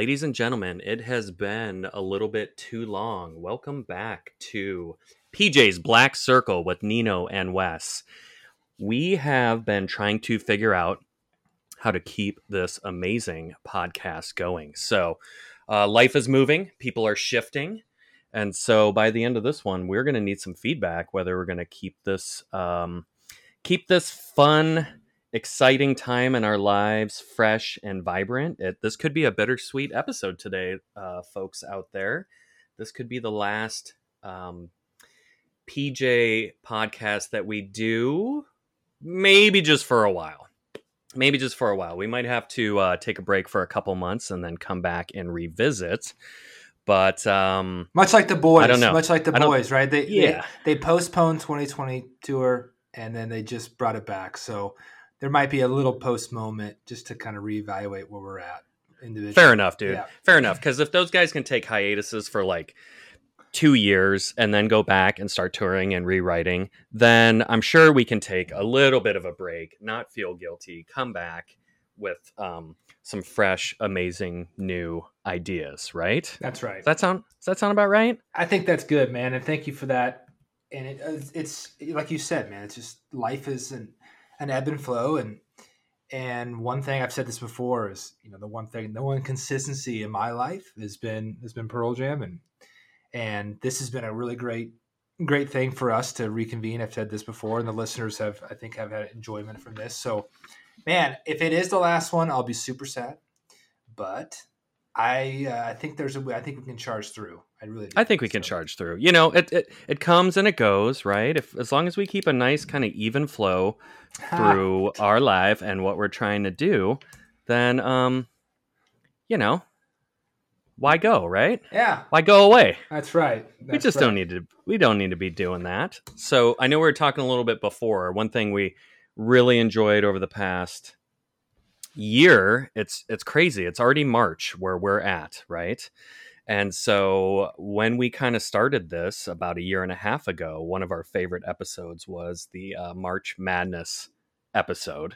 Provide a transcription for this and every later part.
Ladies and gentlemen, it has been a little bit too long. Welcome back to PJ's Black Circle with Nino and Wes. We have been trying to figure out how to keep this amazing podcast going. So, uh, life is moving, people are shifting. And so by the end of this one, we're going to need some feedback whether we're going to keep this um, keep this fun, exciting time in our lives fresh and vibrant. It, this could be a bittersweet episode today, uh, folks out there. This could be the last um, PJ podcast that we do, maybe just for a while. Maybe just for a while. We might have to uh, take a break for a couple months and then come back and revisit. But um, much like the boys, I don't know. Much like the boys, right? They, Yeah. they they postponed 2020 tour and then they just brought it back. So there might be a little post moment just to kind of reevaluate where we're at individually. Fair enough, dude. Yeah. Fair enough. Because if those guys can take hiatuses for like two years and then go back and start touring and rewriting, then I'm sure we can take a little bit of a break, not feel guilty, come back with um, some fresh, amazing new ideas. Right? That's right. Does that sound? Does that sound about right? I think that's good, man, and thank you for that. And it, it's- it's like you said, man. It's just life is an an ebb and flow, and and one thing I've said this before is, you know, the one thing, the one consistency in my life has been has been Pearl Jam, and and this has been a really great great thing for us to reconvene. I've said this before, and the listeners have, I think, have had enjoyment from this. So, man, if it is the last one, I'll be super sad, but. I uh, I think there's a way. I think we can charge through. I really. Do. I think we can So- charge through. You know, it, it it comes and it goes, right? If as long as we keep a nice kind of even flow through our life and what we're trying to do, then um, you know, why go, right? Yeah, Why go away? that's right. we just right. don't need to. We don't need to be doing that. So I know we were talking a little bit before. One thing we really enjoyed over the past year. It's it's crazy. It's already March where we're at, right? And so when we kind of started this about a year and a half ago, one of our favorite episodes was the uh, March Madness episode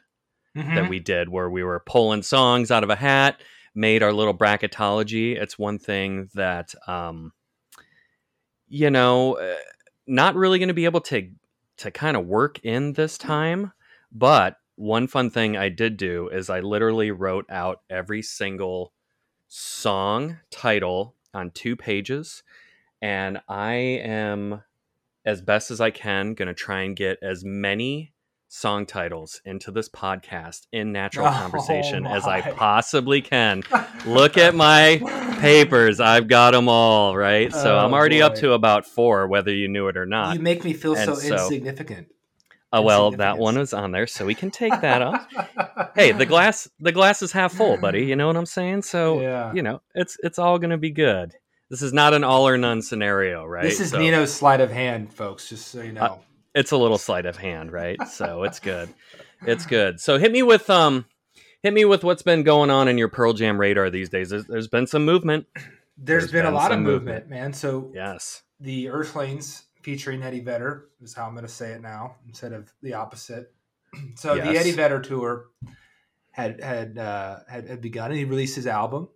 Mhm. that we did where we were pulling songs out of a hat, made our little bracketology. It's one thing that, um, you know, uh, not really going to be able to to kind of work in this time. But one fun thing I did do is I literally wrote out every single song title on two pages, and I am as best as I can going to try and get as many song titles into this podcast in natural Oh conversation as I possibly can. Look at my papers. I've got them all, right? So oh, I'm Oh, already up to about four, whether you knew it or not. You make me feel so, so- insignificant. Uh, well, that one was on there, so we can take that off. Hey, the glass the glass is half full, buddy. You know what I'm saying? So Yeah. you know, it's it's all gonna be good. This is not an all or none scenario, right? This is So Nino's sleight of hand, folks. Just so you know. Uh, it's a little sleight of hand, right? So it's good. It's good. So hit me with um hit me with what's been going on in your Pearl Jam radar these days. There's, there's been some movement. There's there's been, a lot of movement, movement. man. So Yes. the Earthlings featuring Eddie Vedder is how I'm going to say it now instead of the opposite. So the Eddie Vedder tour had had, uh, had had begun, and he released his album,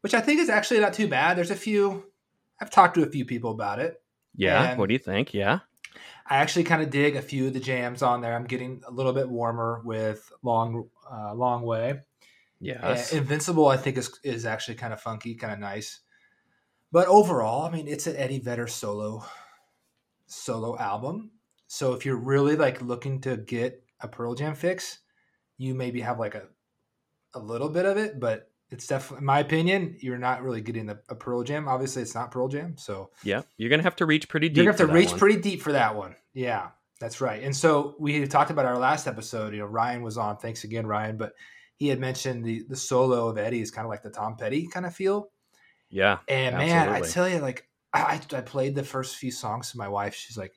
which I think is actually not too bad. There's a few. I've talked to a few people about it. Yeah. What do you think? Yeah. I actually kind of dig a few of the jams on there. I'm getting a little bit warmer with long, uh, long way. Yes. Invincible, I think is is actually kind of funky, kind of nice. But overall, I mean, it's an Eddie Vedder solo solo album. So if you're really like looking to get a Pearl Jam fix, you maybe have like a a little bit of it, but it's definitely, in my opinion, you're not really getting the, a Pearl Jam. Obviously, it's not Pearl Jam, so yeah. You're gonna have to reach pretty deep. you're gonna have to reach one. pretty deep for that one. Yeah, that's right. And so we had talked about our last episode. You know, Ryan was on. Thanks again, Ryan. But he had mentioned the the solo of Eddie is kind of like the Tom Petty kind of feel. Yeah. And man, I tell you, like I, I played the first few songs to my wife. She's like,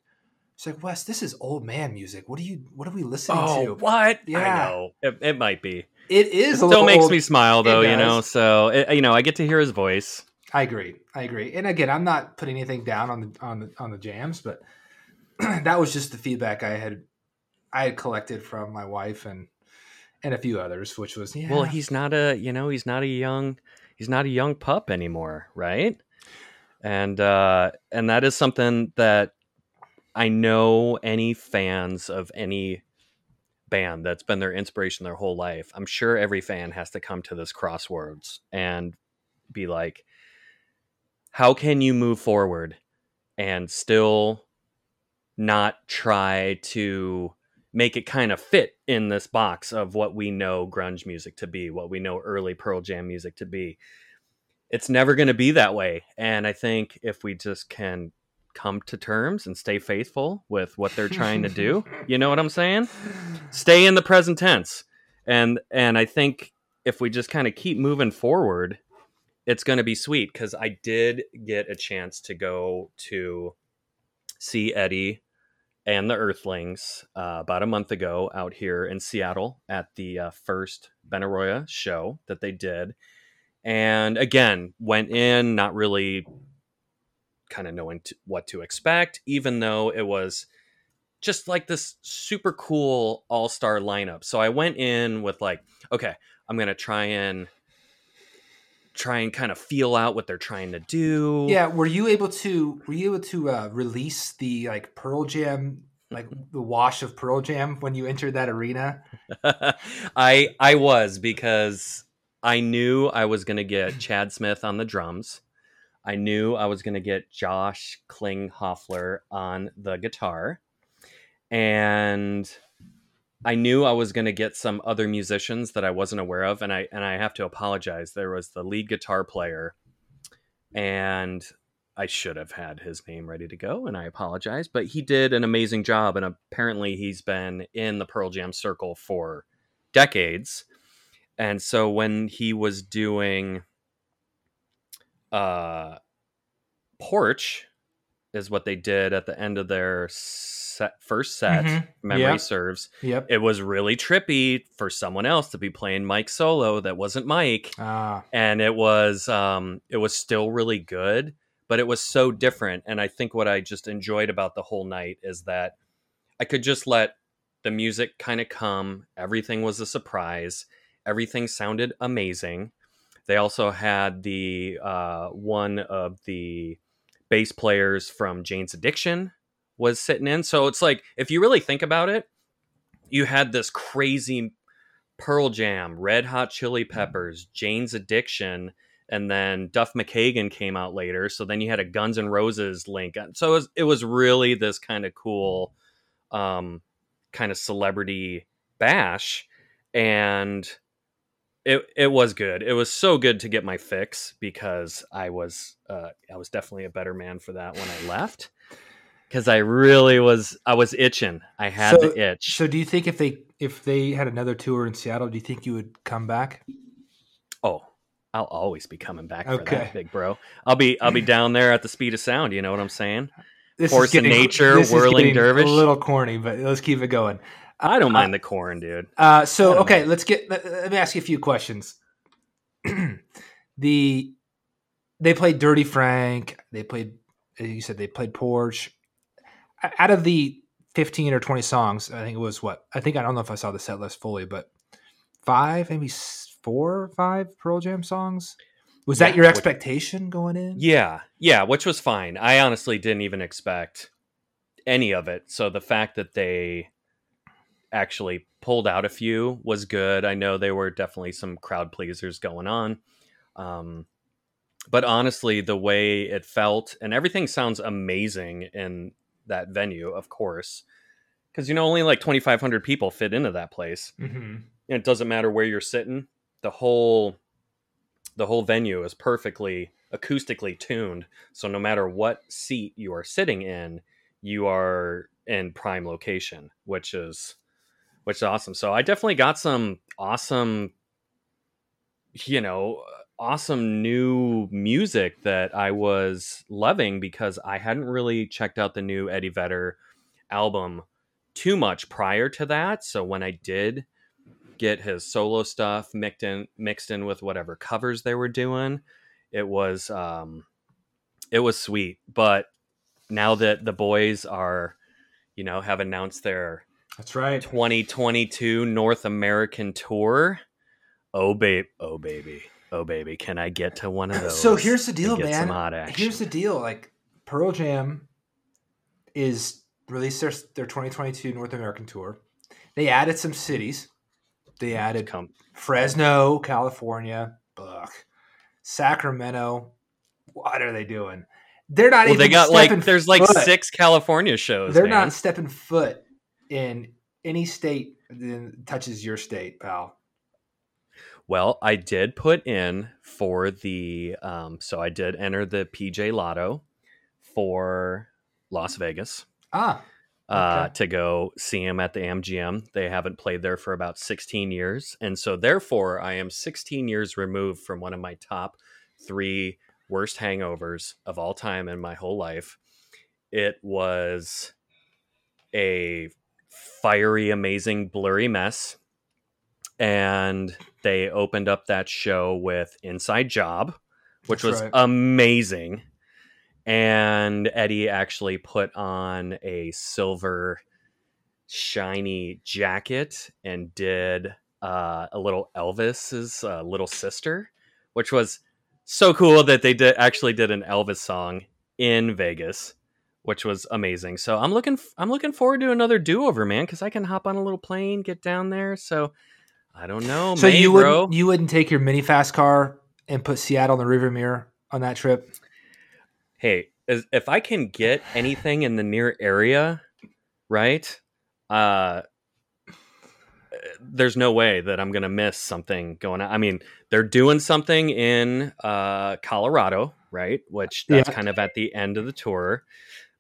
she's like, Wes, this is old man music. What are you? What are we listening Oh, to? what? Yeah. I know. It, it might be. It is. It still makes old. me smile, though. You know, so it, you know, I get to hear his voice. I agree. I agree. And again, I'm not putting anything down on the on the on the jams, but that was just the feedback I had I had collected from my wife and and a few others, which was yeah. Well, he's not a, you know, he's not a young, he's not a young pup anymore, right? And uh, and that is something that I know any fans of any band that's been their inspiration their whole life. I'm sure every fan has to come to this crossroads and be like, how can you move forward and still not try to make it kind of fit in this box of what we know grunge music to be, what we know early Pearl Jam music to be. It's never going to be that way. And I think if we just can come to terms and stay faithful with what they're trying to do, you know what I'm saying? Stay in the present tense. And and I think if we just kind of keep moving forward, it's going to be sweet cuz I did get a chance to go to see Eddie and the Earthlings uh, about a month ago out here in Seattle at the uh, first Benaroya show that they did. And again, went in not really kind of knowing to, what to expect, even though it was just like this super cool all star lineup. So I went in with like, okay, I'm gonna try and try and kind of feel out what they're trying to do. Yeah, were you able to were you able to uh, release the like Pearl Jam like the wash of Pearl Jam when you entered that arena? I I was because I knew I was going to get Chad Smith on the drums. I knew I was going to get Josh Klinghoffer on the guitar. And I knew I was going to get some other musicians that I wasn't aware of and I and I have to apologize. There was the lead guitar player and I should have had his name ready to go and I apologize, but he did an amazing job and apparently he's been in the Pearl Jam circle for decades. And so when he was doing uh porch is what they did at the end of their set, first set Mhm. memory Yep. serves Yep. it was really trippy for someone else to be playing mike solo that wasn't mike Ah, and it was um it was still really good but it was so different and i think what i just enjoyed about the whole night is that i could just let the music kind of come everything was a surprise everything sounded amazing they also had the uh, one of the bass players from jane's addiction was sitting in so it's like if you really think about it you had this crazy Pearl Jam, Red Hot Chili Peppers, Jane's Addiction, and then Duff McKagan came out later. So then you had a Guns N' Roses link. So it was, it was really this kind of cool, um, kind of celebrity bash, and it it was good. It was so good to get my fix because I was uh, I was definitely a better man for that when I left. Because I really was, I was itching. I had So- the itch. so do you think if they if they had another tour in Seattle, do you think you would come back? Oh, I'll always be coming back for Okay. that, big bro. I'll be I'll be down there at the speed of sound. You know what I'm saying? This Force of nature, whirling getting dervish. A little corny, but let's keep it going. I don't mind the corn, dude. Uh, so okay, know. let's get. Let, let me ask you a few questions. the they played Dirty Frank. They played. You said they played Porch. Out of the fifteen or twenty songs, I think it was what I think. I don't know if I saw the set list fully, but five, maybe four or five Pearl Jam songs. Was that Yeah, your which- expectation going in? Yeah, yeah, which was fine. I honestly didn't even expect any of it. So the fact that they actually pulled out a few was good. I know there were definitely some crowd pleasers going on. Um, but honestly, the way it felt and everything sounds amazing in that venue, of course, because you know only like twenty five hundred people fit into that place. Mm-hmm. And it doesn't matter where you're sitting. The whole the whole venue is perfectly acoustically tuned. So no matter what seat you are sitting in, you are in prime location, which is which is awesome. So I definitely got some awesome you know, awesome new music that I was loving because I hadn't really checked out the new Eddie Vedder album too much prior to that. So when I did get his solo stuff mixed in mixed in with whatever covers they were doing, it was um it was sweet. But now that the boys are, you know, have announced their That's right. 2022 North American tour, oh babe, oh baby. Oh baby, can I get to one of those? So here's the deal, man. Here's the deal. Like Pearl Jam is released their their 2022 North American tour. They added some cities. They added Come, Fresno, California, ugh. Sacramento. What are they doing? They're not well, even they got like stepping there's like six California shows. They're man. not stepping foot in any state that touches your state, pal. Well, I did put in for the um, so I did enter the PJ Lotto for Las Vegas Ah, uh, to go see him at the MGM. They haven't played there for about 16 years, and so therefore I am 16 years removed from one of my top three worst hangovers of all time in my whole life. It was a fiery, amazing, blurry mess. And they opened up that show with Inside Job, which That's was right. amazing. And Eddie actually put on a silver, shiny jacket and did uh, a little Elvis's uh, little sister, which was so cool that they did actually did an Elvis song in Vegas, which was amazing. So I'm looking I'm looking forward to another do over, man, because I can hop on a little plane, get down there. So I don't know, so May, you wouldn't you wouldn't take your mini fast car and put Seattle in the river mirror on that trip? hey, if I can get anything in the near area, right? Uh there's no way that I'm gonna miss something going on. I mean, they're doing something in uh, Colorado, right? Which that's Yeah. kind of at the end of the tour.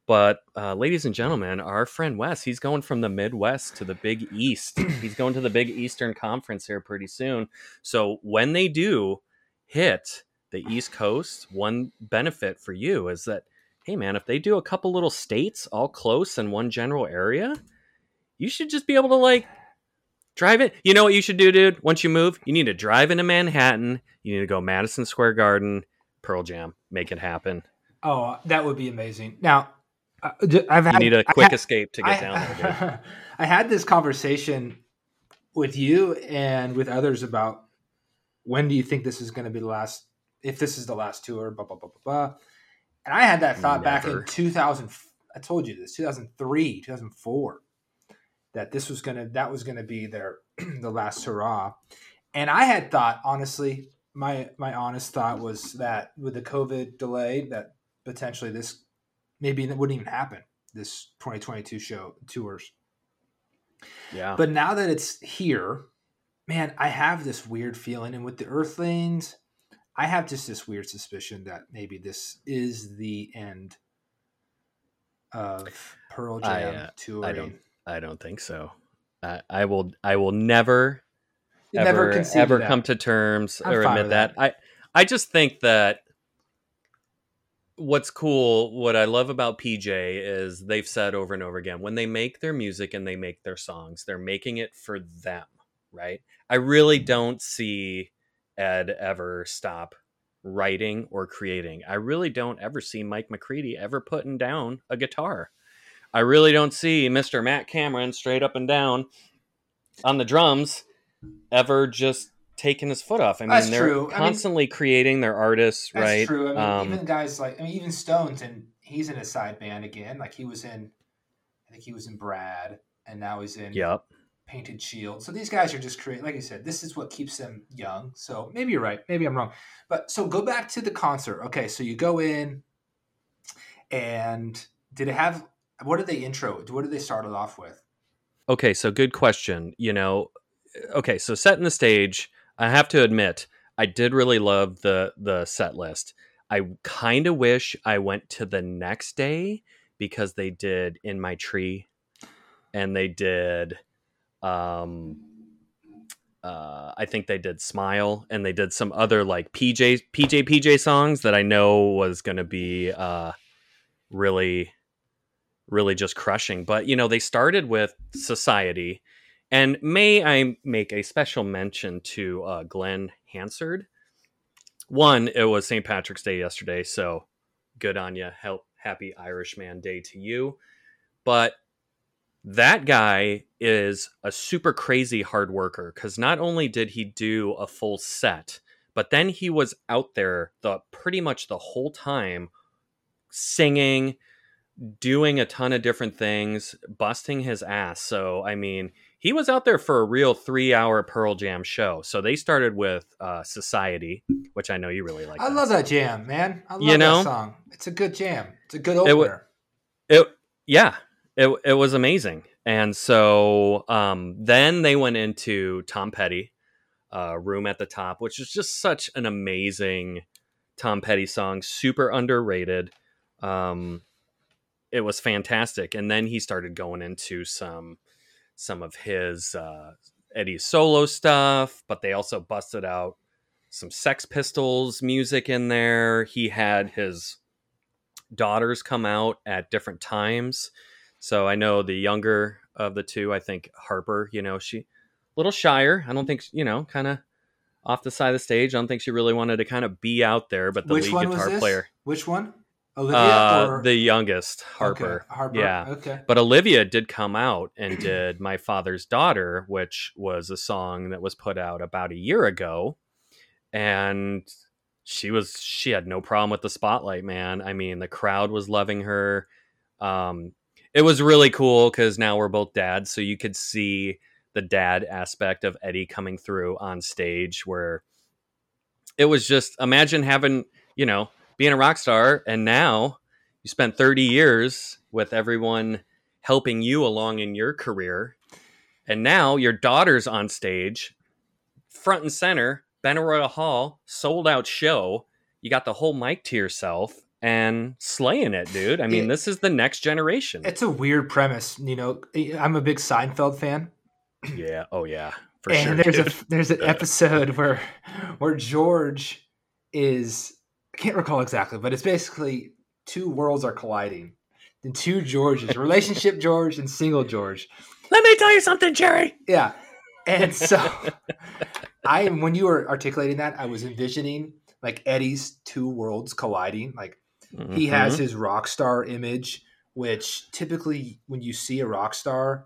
But uh, ladies and gentlemen, our friend Wes, he's going from the Midwest to the Big East. he's going to the Big Eastern Conference here pretty soon. So when they do hit the East Coast, one benefit for you is that, hey man, if they do a couple little states all close in one general area, you should just be able to like drive it. You know what you should do, dude? Once you move, you need to drive into Manhattan. You need to go Madison Square Garden, Pearl Jam, make it happen. Oh, that would be amazing. Now, uh, I've You need a quick had- escape to get I, down there. I had this conversation with you and with others about when do you think this is going to be the last, if this is the last tour, blah, blah, blah, blah, blah. And I had that thought back in 2000. I told you this, 2003, 2004, that this was going to, that was going to be their, the last hurrah. And I had thought, honestly, my, my honest thought was that with the COVID delay, that potentially this, maybe it wouldn't even happen, this 2022 show tours. Yeah. But now that it's here, man, I have this weird feeling. And with the Earthlings, I have just this weird suspicion that maybe this is the end of Pearl I, Jam uh, touring. I don't I don't think so. I, I will I will never You ever never ever come to terms I'm or admit that. that. I I just think that what's cool, what I love about PJ is they've said over and over again when they make their music and they make their songs, they're making it for them, right? I really mm-hmm. don't see Ed ever stop writing or creating. I really don't ever see Mike McCready ever putting down a guitar. I really don't see Mr. Matt Cameron straight up and down on the drums ever just taking his foot off. I mean, That's they're true. I mean- constantly creating their artists, That's right? true. I mean, Um, even guys like I mean, even Stones, and he's in a side band again. Like he was in, I think he was in Brad, and now he's in Yep. Painted Shield. So these guys are just creating, like I said, this is what keeps them young. So maybe you're right. Maybe I'm wrong. But so go back to the concert. Okay, so you go in, and did it have? What did they intro? What did they start it off with? Okay, so good question. You know, okay, so setting the stage, I have to admit, I did really love the the set list. I kind of wish I went to the next day because they did in my tree and they did um uh I think they did Smile and they did some other like PJ PJ PJ songs that I know was going to be uh really really just crushing. But you know, they started with Society, and may I make a special mention to uh, Glen Hansard. One, it was St. Patrick's Day yesterday, so good on you. Help, happy Irishman Day to you. But that guy is a super crazy hard worker because not only did he do a full set, but then he was out there the pretty much the whole time singing doing a ton of different things busting his ass so i mean he was out there for a real three hour pearl jam show so they started with uh, society which i know you really like I love that jam, man. I love You know? that song. It's a good jam. It's a good It opener. it yeah it, it was amazing and so um, then they went into tom petty uh, room at the top which is just such an amazing tom petty song super underrated um, it was fantastic and then he started going into some some of his uh, eddie's solo stuff but they also busted out some sex pistols music in there he had his daughters come out at different times. So I know the younger of the two, I think Harper, you know, she a little shyer. I don't think, you know, kind of off the side of the stage. I don't think she really wanted to kind of be out there, but the Which lead guitar player, Which one? Olivia uh, or the youngest, Harper. Okay, Harper. Yeah. Okay. But Olivia did come out and did My Father's Daughter, which was a song that was put out about a year ago. And she was she had no problem with the spotlight, man. I mean, the crowd was loving her. Um it was really cool cuz now we're both dads, so you could see the dad aspect of Eddie coming through on stage where it was just imagine having, you know, being a rock star and now you spent 30 years with everyone helping you along in your career and now your daughter's on stage front and center benaroya hall sold out show. You got the whole mic to yourself and slaying it dude. I mean It- this is the next generation. It's a weird premise. You know, I'm a big Seinfeld fan. yeah. Oh yeah. For and sure there's dude. a there's an episode where where George is I can't recall exactly, but it's basically two worlds are colliding. And two Georges, relationship George and single George. let me tell you something jerry Yeah. And so I when you were articulating that, I was envisioning like Eddie's two worlds colliding. Like he mm-hmm. has his rock star image, which typically when you see a rock star,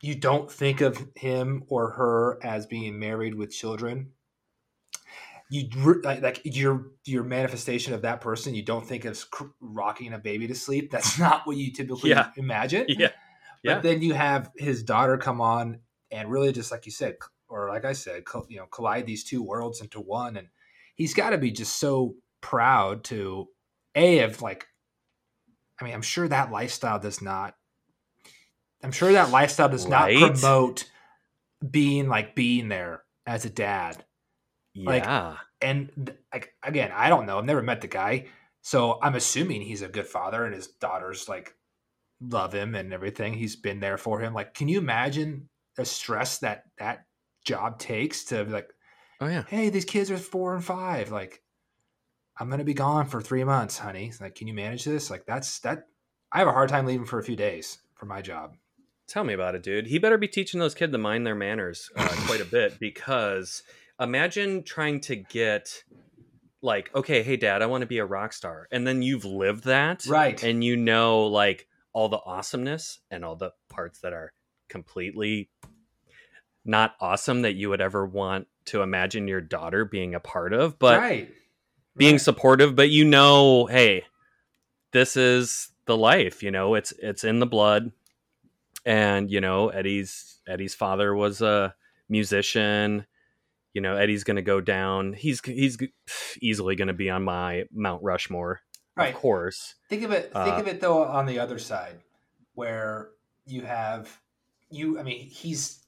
you don't think of him or her as being married with children. You like, like your your manifestation of that person, you don't think of rocking a baby to sleep. That's not what you typically Yeah. imagine. yeah yeah. But then you have his daughter come on and really just like you said, or like I said, you know, collide these two worlds into one, and he's got to be just so proud to a of like, I mean, I'm sure that lifestyle does not. I'm sure that lifestyle does Right? not promote being like being there as a dad. Like- yeah And like again, I don't know. I've never met the guy, so I'm assuming he's a good father, and his daughters like love him and everything. He's been there for him. Like, can you imagine the stress that that job takes to be like, oh yeah hey, these kids are four and five. Like, I'm gonna be gone for three months, honey. It's Like, can you manage this? Like, that's that. I have a hard time leaving for a few days for my job. Tell me about it, dude. He better be teaching those kids to mind their manners uh, quite a bit because imagine trying to get like, okay, hey, dad, I want to be a rock star, and then you've lived that, Right. And you know, like all the awesomeness and all the parts that are completely not awesome that you would ever want to imagine your daughter being a part of, but right. being Right. supportive but you know hey this is the life you know it's it's in the blood and you know eddie's eddie's father was a musician you know eddie's gonna go down he's he's easily gonna be on my mount rushmore Right. of course Think of it. Think Uh, of it though on the other side, where you have you. I mean, he's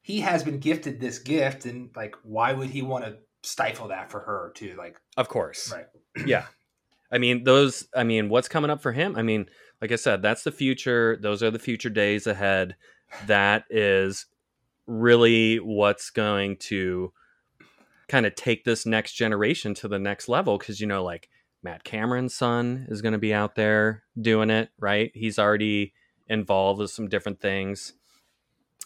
he has been gifted this gift, and like, why would he want to stifle that for her too? Like, of course right? yeah i mean those i mean what's coming up for him i mean like i said that's the future those are the future days ahead that is really what's going to kind of take this next generation to the next level because you know like matt cameron's son is going to be out there doing it right? He's already involved with some different things.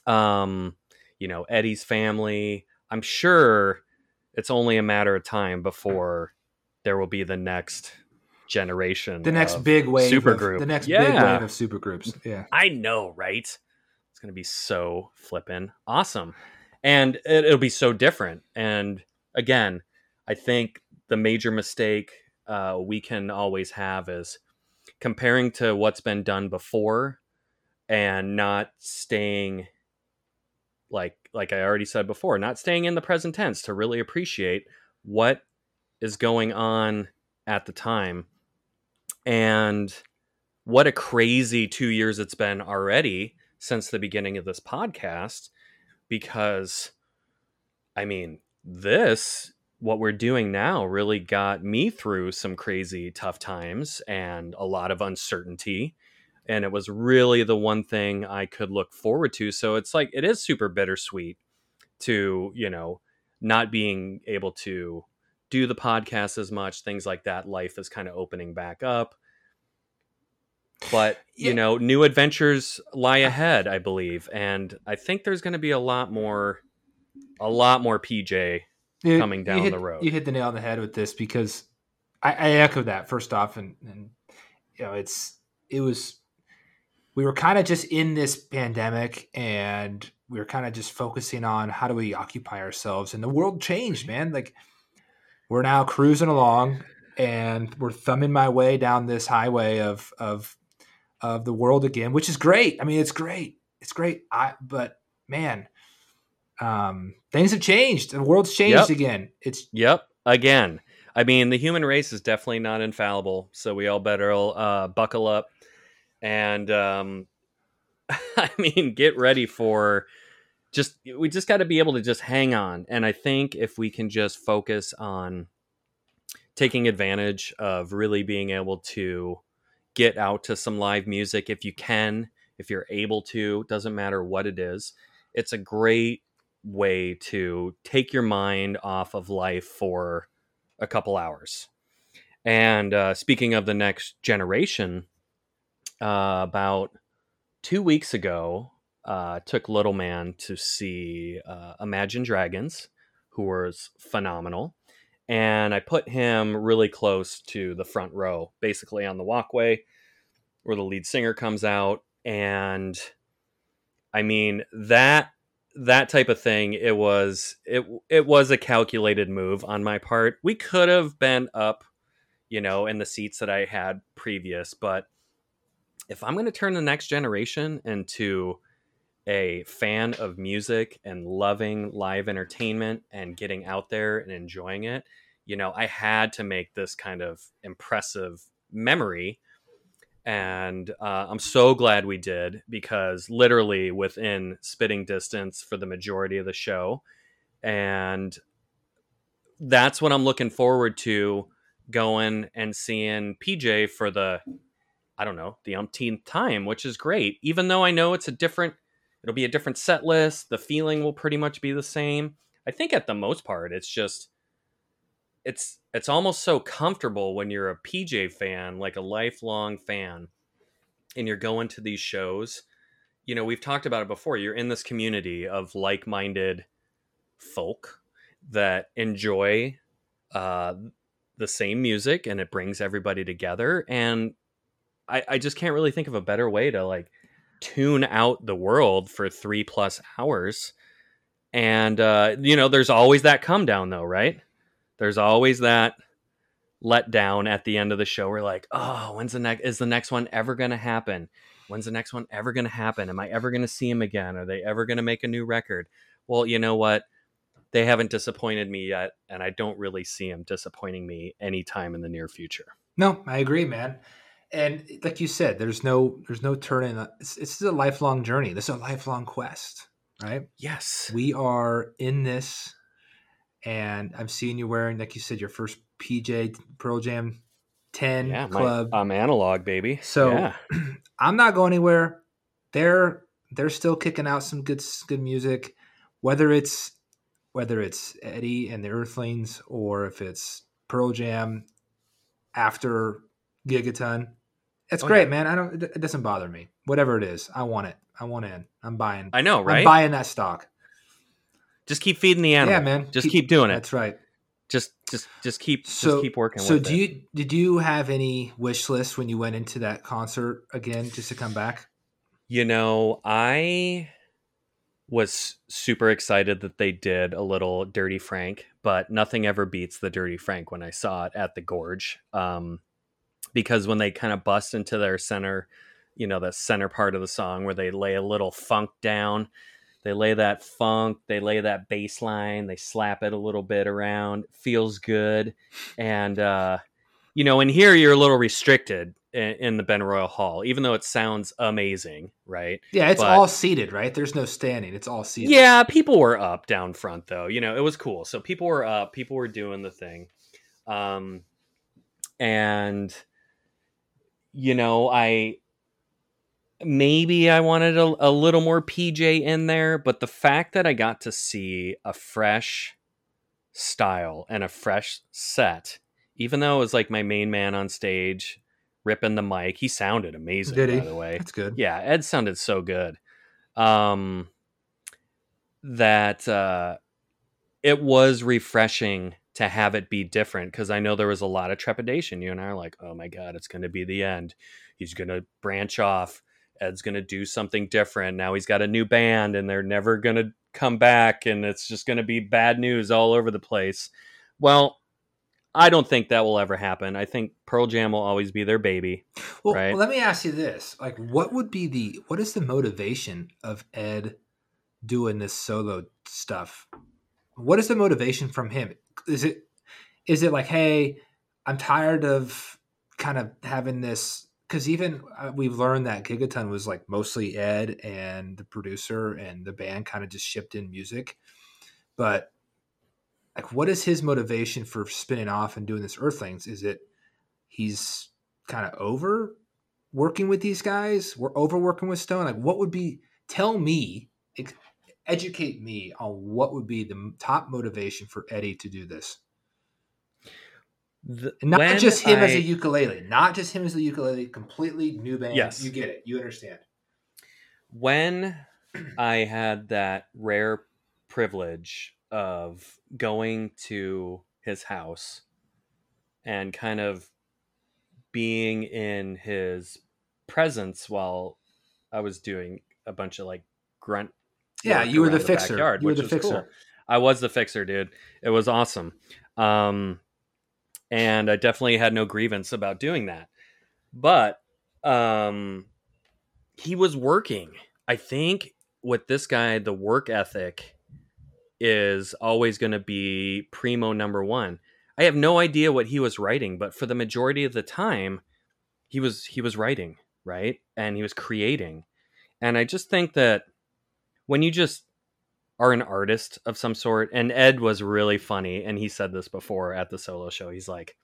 Um you know eddie's family. I'm sure it's only a matter of time before there will be the next generation The next big wave, supergroup. Of, the next big wave of supergroups. Yeah, I know, right? Going to be so flippin' awesome. And it, it'll be so different. And again, I think the major mistake uh, we can always have is comparing to what's been done before and not staying like like I already said before, not staying in the present tense to really appreciate what is going on at the time and what a crazy 2 years it's been already since the beginning of this podcast because I mean, this what we're doing now really got me through some crazy tough times and a lot of uncertainty and it was really the one thing I could look forward to. So it's like it is super bittersweet to, you know, not being able to do the podcast as much, things like that. Life is kind of opening back up. But, yeah. you know, new adventures lie ahead, I believe. And I think there's going to be a lot more a lot more PJ you, coming down hit, the road. You hit the nail on the head with this because I, I echo that first off and, and you know, it's it was we were kind of just in this pandemic and we were kind of just focusing on how do we occupy ourselves and the world changed man like we're now cruising along and we're thumbing my way down this highway of of of the world again which is great. I mean it's great. It's great. I but man um things have changed. The world's changed yep. again. It's yep. Again. I mean the human race is definitely not infallible so we all better uh buckle up and um, I mean, get ready for just we just got to be able to just hang on. And I think if we can just focus on taking advantage of really being able to get out to some live music if you can, if you're able to, doesn't matter what it is. It's a great way to take your mind off of life for a couple hours. And uh, speaking of the next generation, uh, about two weeks ago, uh, took Little Man to see uh, Imagine Dragons, who was phenomenal. And I put him really close to the front row, basically on the walkway where the lead singer comes out. And I mean, that that type of thing it was it it was a calculated move on my part we could have been up you know in the seats that i had previous but if I'm going to turn the next generation into a fan of music and loving live entertainment and getting out there and enjoying it, you know, I had to make this kind of impressive memory. And uh, I'm so glad we did because literally within spitting distance for the majority of the show. And that's what I'm looking forward to going and seeing PJ for the I don't know, the umpteenth time, which is great. Even though I know it's a different, it'll be a different set list. The feeling will pretty much be the same. I think at the most part, it's just, it's it's almost so comfortable when you're a PJ fan, like a lifelong fan, and you're going to these shows. You know, we've talked about it before. You're in this community of like-minded folk that enjoy uh, the same music, and it brings everybody together. And I, I just can't really think of a better way to like tune out the world for three plus hours. And uh, you know, there's always that come down though, right? There's always that let down at the end of the show. We're like, oh, when's the next is the next one ever gonna happen? When's the next one ever gonna happen? Am I ever gonna see him again? Are they ever gonna make a new record? Well, you know what? They haven't disappointed me yet, and I don't really see them disappointing me anytime in the near future. No, I agree, man and like you said, there's no there's no turning. It's, this is a lifelong journey. This is a lifelong quest, right? Yes, we are in this, and I'm seeing you wearing, like you said, your first PJ Pearl Jam ten yeah, club. I'm analog, baby. So yeah. I'm not going anywhere. They're they're still kicking out some good good music, whether it's whether it's Eddie and the Earthlings or if it's Pearl Jam after Gigaton it's oh, great, yeah. man. I don't. It doesn't bother me. Whatever it is, I want it. I want in. I'm buying. I know, right? I'm buying that stock. Just keep feeding the animal. Yeah, man. Just keep, keep doing it. That's right. Just, just, just keep, so, just keep working. So, do it. you did you have any wish list when you went into that concert again, just to come back? You know, I was super excited that they did a little Dirty Frank, but nothing ever beats the Dirty Frank when I saw it at the Gorge. Um, because when they kind of bust into their center, you know, the center part of the song where they lay a little funk down, they lay that funk, they lay that bass line, they slap it a little bit around, feels good. And, uh, you know, in here you're a little restricted in, in the Royal Hall, even though it sounds amazing, right? Yeah, it's But- all seated, right? There's no standing. It's all seated. Yeah, people were up down front though. You know, it was cool. So people were up, people were doing the thing. Um and you know, I maybe I wanted a, a little more PJ in there, but the fact that I got to see a fresh style and a fresh set, even though it was like my main man on stage ripping the mic, he sounded amazing Did he? by the way That's good. yeah ed sounded so good um that uh it was refreshing to have it be different because i know there was a lot of trepidation. You and i are like oh my god it's going to be the end. He's going to branch off. Ed's going to do something different. Now he's got a new band and they're never going to come back and it's just going to be bad news all over the place. Well i don't think that will ever happen. I think pearl jam will always be their baby Well, Right. let me ask you this: like, what would be the what is the motivation of Ed doing this solo stuff? What is the motivation from him? Is it is it like, hey, I'm tired of kind of having this? Because even uh, we've learned that Gigaton was like mostly Ed and the producer, and the band kind of just shipped in music. But like, what is his motivation for spinning off and doing this Earthlings? Is it he's kind of over working with these guys? We're over working with Stone. Like, what would be? Tell me, educate me on what would be the top motivation for Eddie to do this. The- not just him as a ukulele, not just him as a ukulele. Completely new band. Yes. you get it. You understand. when I had that rare privilege of going to his house and kind of being in his presence while I was doing a bunch of like grunt. Yeah, you were the around fixer. backyard, You were the fixer. cool. I was the fixer, dude. It was awesome. Um, and I definitely had no grievance about doing that. But um, he was working. I think with this guy, the work ethic is always going to be primo number one. I have no idea what he was writing, but for the majority of the time, he was he was writing right, and he was creating. And I just think that when you just are an artist of some sort, and Ed was really funny, and he said this before at the solo show. He's like,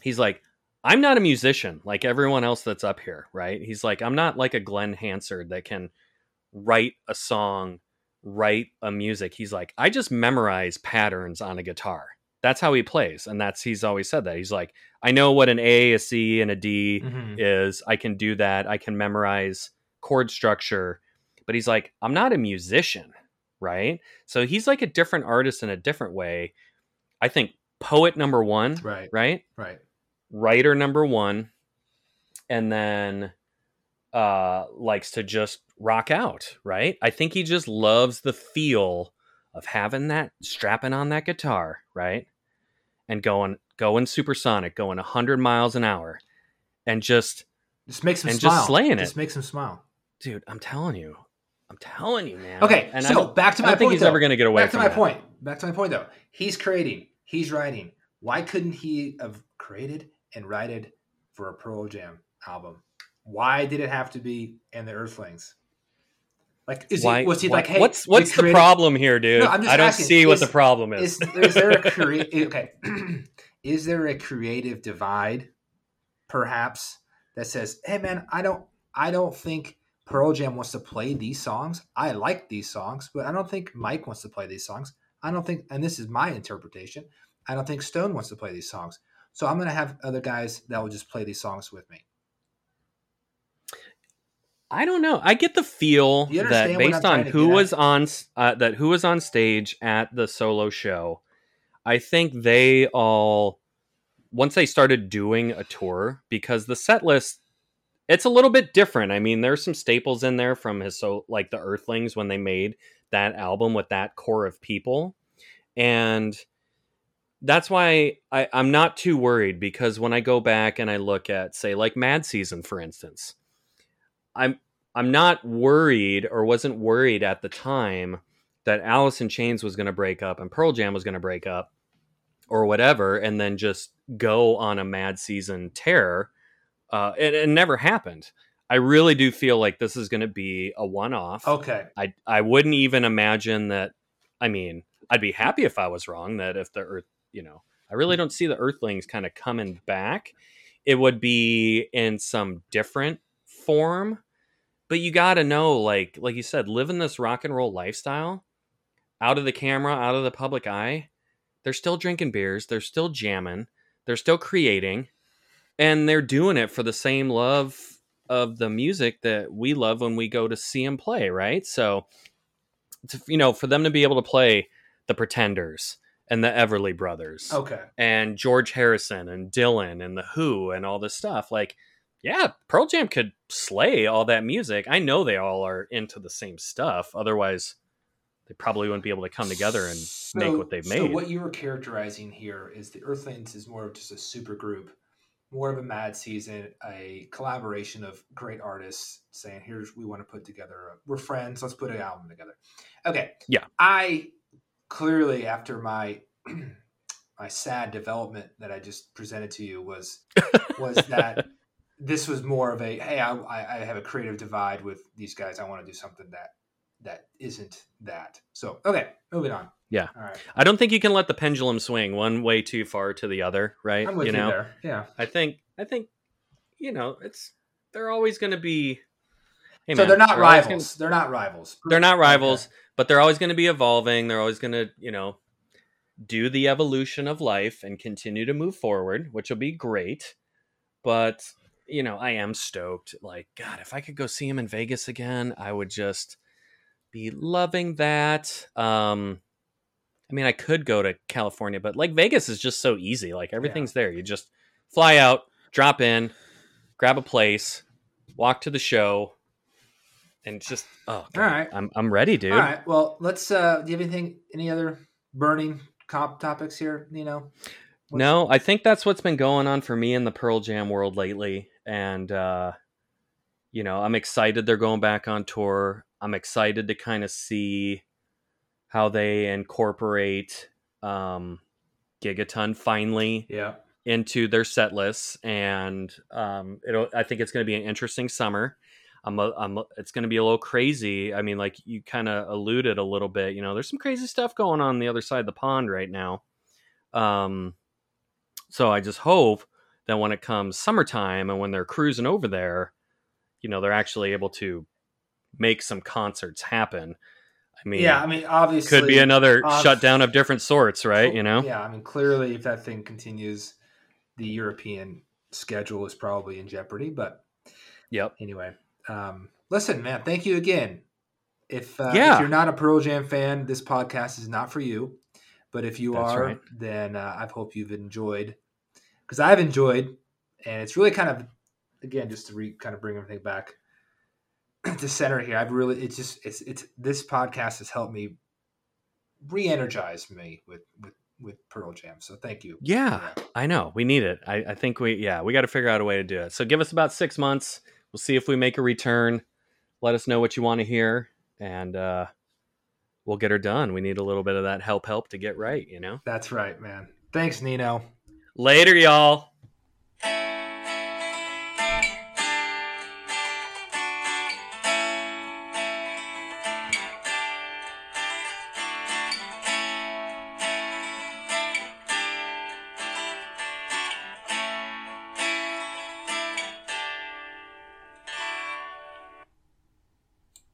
he's like, I'm not a musician like everyone else that's up here, right? He's like, I'm not like a Glen Hansard that can write a song, write a music. He's like, I just memorize patterns on a guitar. That's how he plays, and that's he's always said that. He's like, I know what an A, a C, and a D Mhm. is. I can do that. I can memorize chord structure. But he's like, I'm not a musician, right? So he's like a different artist in a different way. I think poet number one, Right. right? Right. writer number one and then uh likes to just rock out right i think he just loves the feel of having that strapping on that guitar right and going going supersonic going 100 miles an hour and just Just makes him And just slaying it. Just makes him smile. dude i'm telling you i'm telling you man Okay, and so I back to I my don't think he's though. ever going to get away Back to my that. point. Back to my point though. He's creating. He's writing. Why couldn't he have created and writed for a Pearl Jam album? Why did it have to be in the Earthlings? Like, is Why, he was he like, hey, what's what's the problem here dude No, I'm just i don't asking, see what the problem is, Is, is there a crea- okay? is there a creative divide, perhaps, that says, "Hey, man, I don't, I don't think Pearl Jam wants to play these songs. I like these songs, but I don't think Mike wants to play these songs. I don't think, and this is my interpretation. I don't think Stone wants to play these songs. So I'm going to have other guys that will just play these songs with me. I don't know. I get the feel that understand what I'm based on who was on uh, that who was on stage at the solo show, I think they all once they started doing a tour because the set list it's a little bit different. I mean, there's some staples in there from his so like the Earthlings when they made that album with that core of people, and that's why I, I'm not too worried because when I go back and I look at say like Mad Season for instance, I'm I'm not worried or wasn't worried at the time that Alice in Chains was going to break up and Pearl Jam was going to break up or whatever, and then just go on a Mad Season tear. Uh, it, it never happened. I really do feel like this is going to be a one off. Okay. I I wouldn't even imagine that. I mean, I'd be happy if I was wrong. That if the Earth, you know, I really don't see the Earthlings kind of coming back. It would be in some different form, but you got to know, like like you said, living this rock and roll lifestyle, out of the camera, out of the public eye. They're still drinking beers. They're still jamming. They're still creating, and they're doing it for the same love of the music that we love when we go to see them play, right? So, you know, for them to be able to play the Pretenders and the Everly Brothers, Okay. and George Harrison and Dylan and the Who and all this stuff, like, yeah, Pearl Jam could slay all that music. I know they all are into the same stuff. Otherwise, they probably wouldn't be able to come together and make what they've made. So what you were characterizing here is the Earthlings is more of just a super group, more of a mad season, a collaboration of great artists saying, "Here's we want to put together. A, we're friends. Let's put an album together." Okay. Yeah. I clearly after my my sad development that I just presented to you was was that this was more of a hey I, I I have a creative divide with these guys. I want to do something that that isn't that. So okay, moving on. Yeah. All right. I don't think you can let the pendulum swing one way too far to the other, right? I'm with you, know, there. Yeah. I think, I think, you know, it's they're always going to be. Hey, so man, they're not always rivals. They're not rivals. Gonna, they're not rivals, Okay. but they're always going to be evolving. They're always going to, you know, do the evolution of life and continue to move forward, which will be great. But you know, I am stoked. Like, God, if I could go see him in Vegas again, I would just be loving that. Um, I mean, I could go to California, but like Vegas is just so easy. Like everything's there. You just fly out, drop in, grab a place, walk to the show, and just oh, God, All right. I'm I'm ready, dude. All right. Well, let's. uh Do you have anything? Any other burning comp topics here? Nino? What's- No, I think that's what's been going on for me in the Pearl Jam world lately. And, uh, you know, I'm excited they're going back on tour. I'm excited to kind of see how they incorporate um, Gigaton finally Yeah. into their set lists. And um, it'll, I think it's going to be an interesting summer. I'm, a, I'm a- it's going to be a little crazy. I mean, like you kind of alluded a little bit, you know, there's some crazy stuff going on, the other side of the pond right now. Um, so I just hope that when it comes summertime and when they're cruising over there, you know, they're actually able to make some concerts happen. I mean, yeah. I mean, obviously, could be another uh, shutdown of different sorts, right? You know, Yeah. I mean, clearly, if that thing continues, the European schedule is probably in jeopardy. But yep. anyway, um, listen, man. Thank you again. If, uh, Yeah. if you're not a Pearl Jam fan, this podcast is not for you. But if you That's are, right. then uh, I hope you've enjoyed, because I've enjoyed, and it's really kind of, again, just to re, kind of bring everything back to center here. I've really, it's just, it's, it's this podcast has helped me re-energize me with with with Pearl Jam. So thank you. Yeah. I know. We need it. I, I think we, yeah, we got to figure out a way to do it. So give us about six months. We'll see if we make a return. Let us know what you want to hear, and uh, we'll get her done. We need a little bit of that help, help to get right. You know. That's right, man. Thanks, Nino. Later, y'all.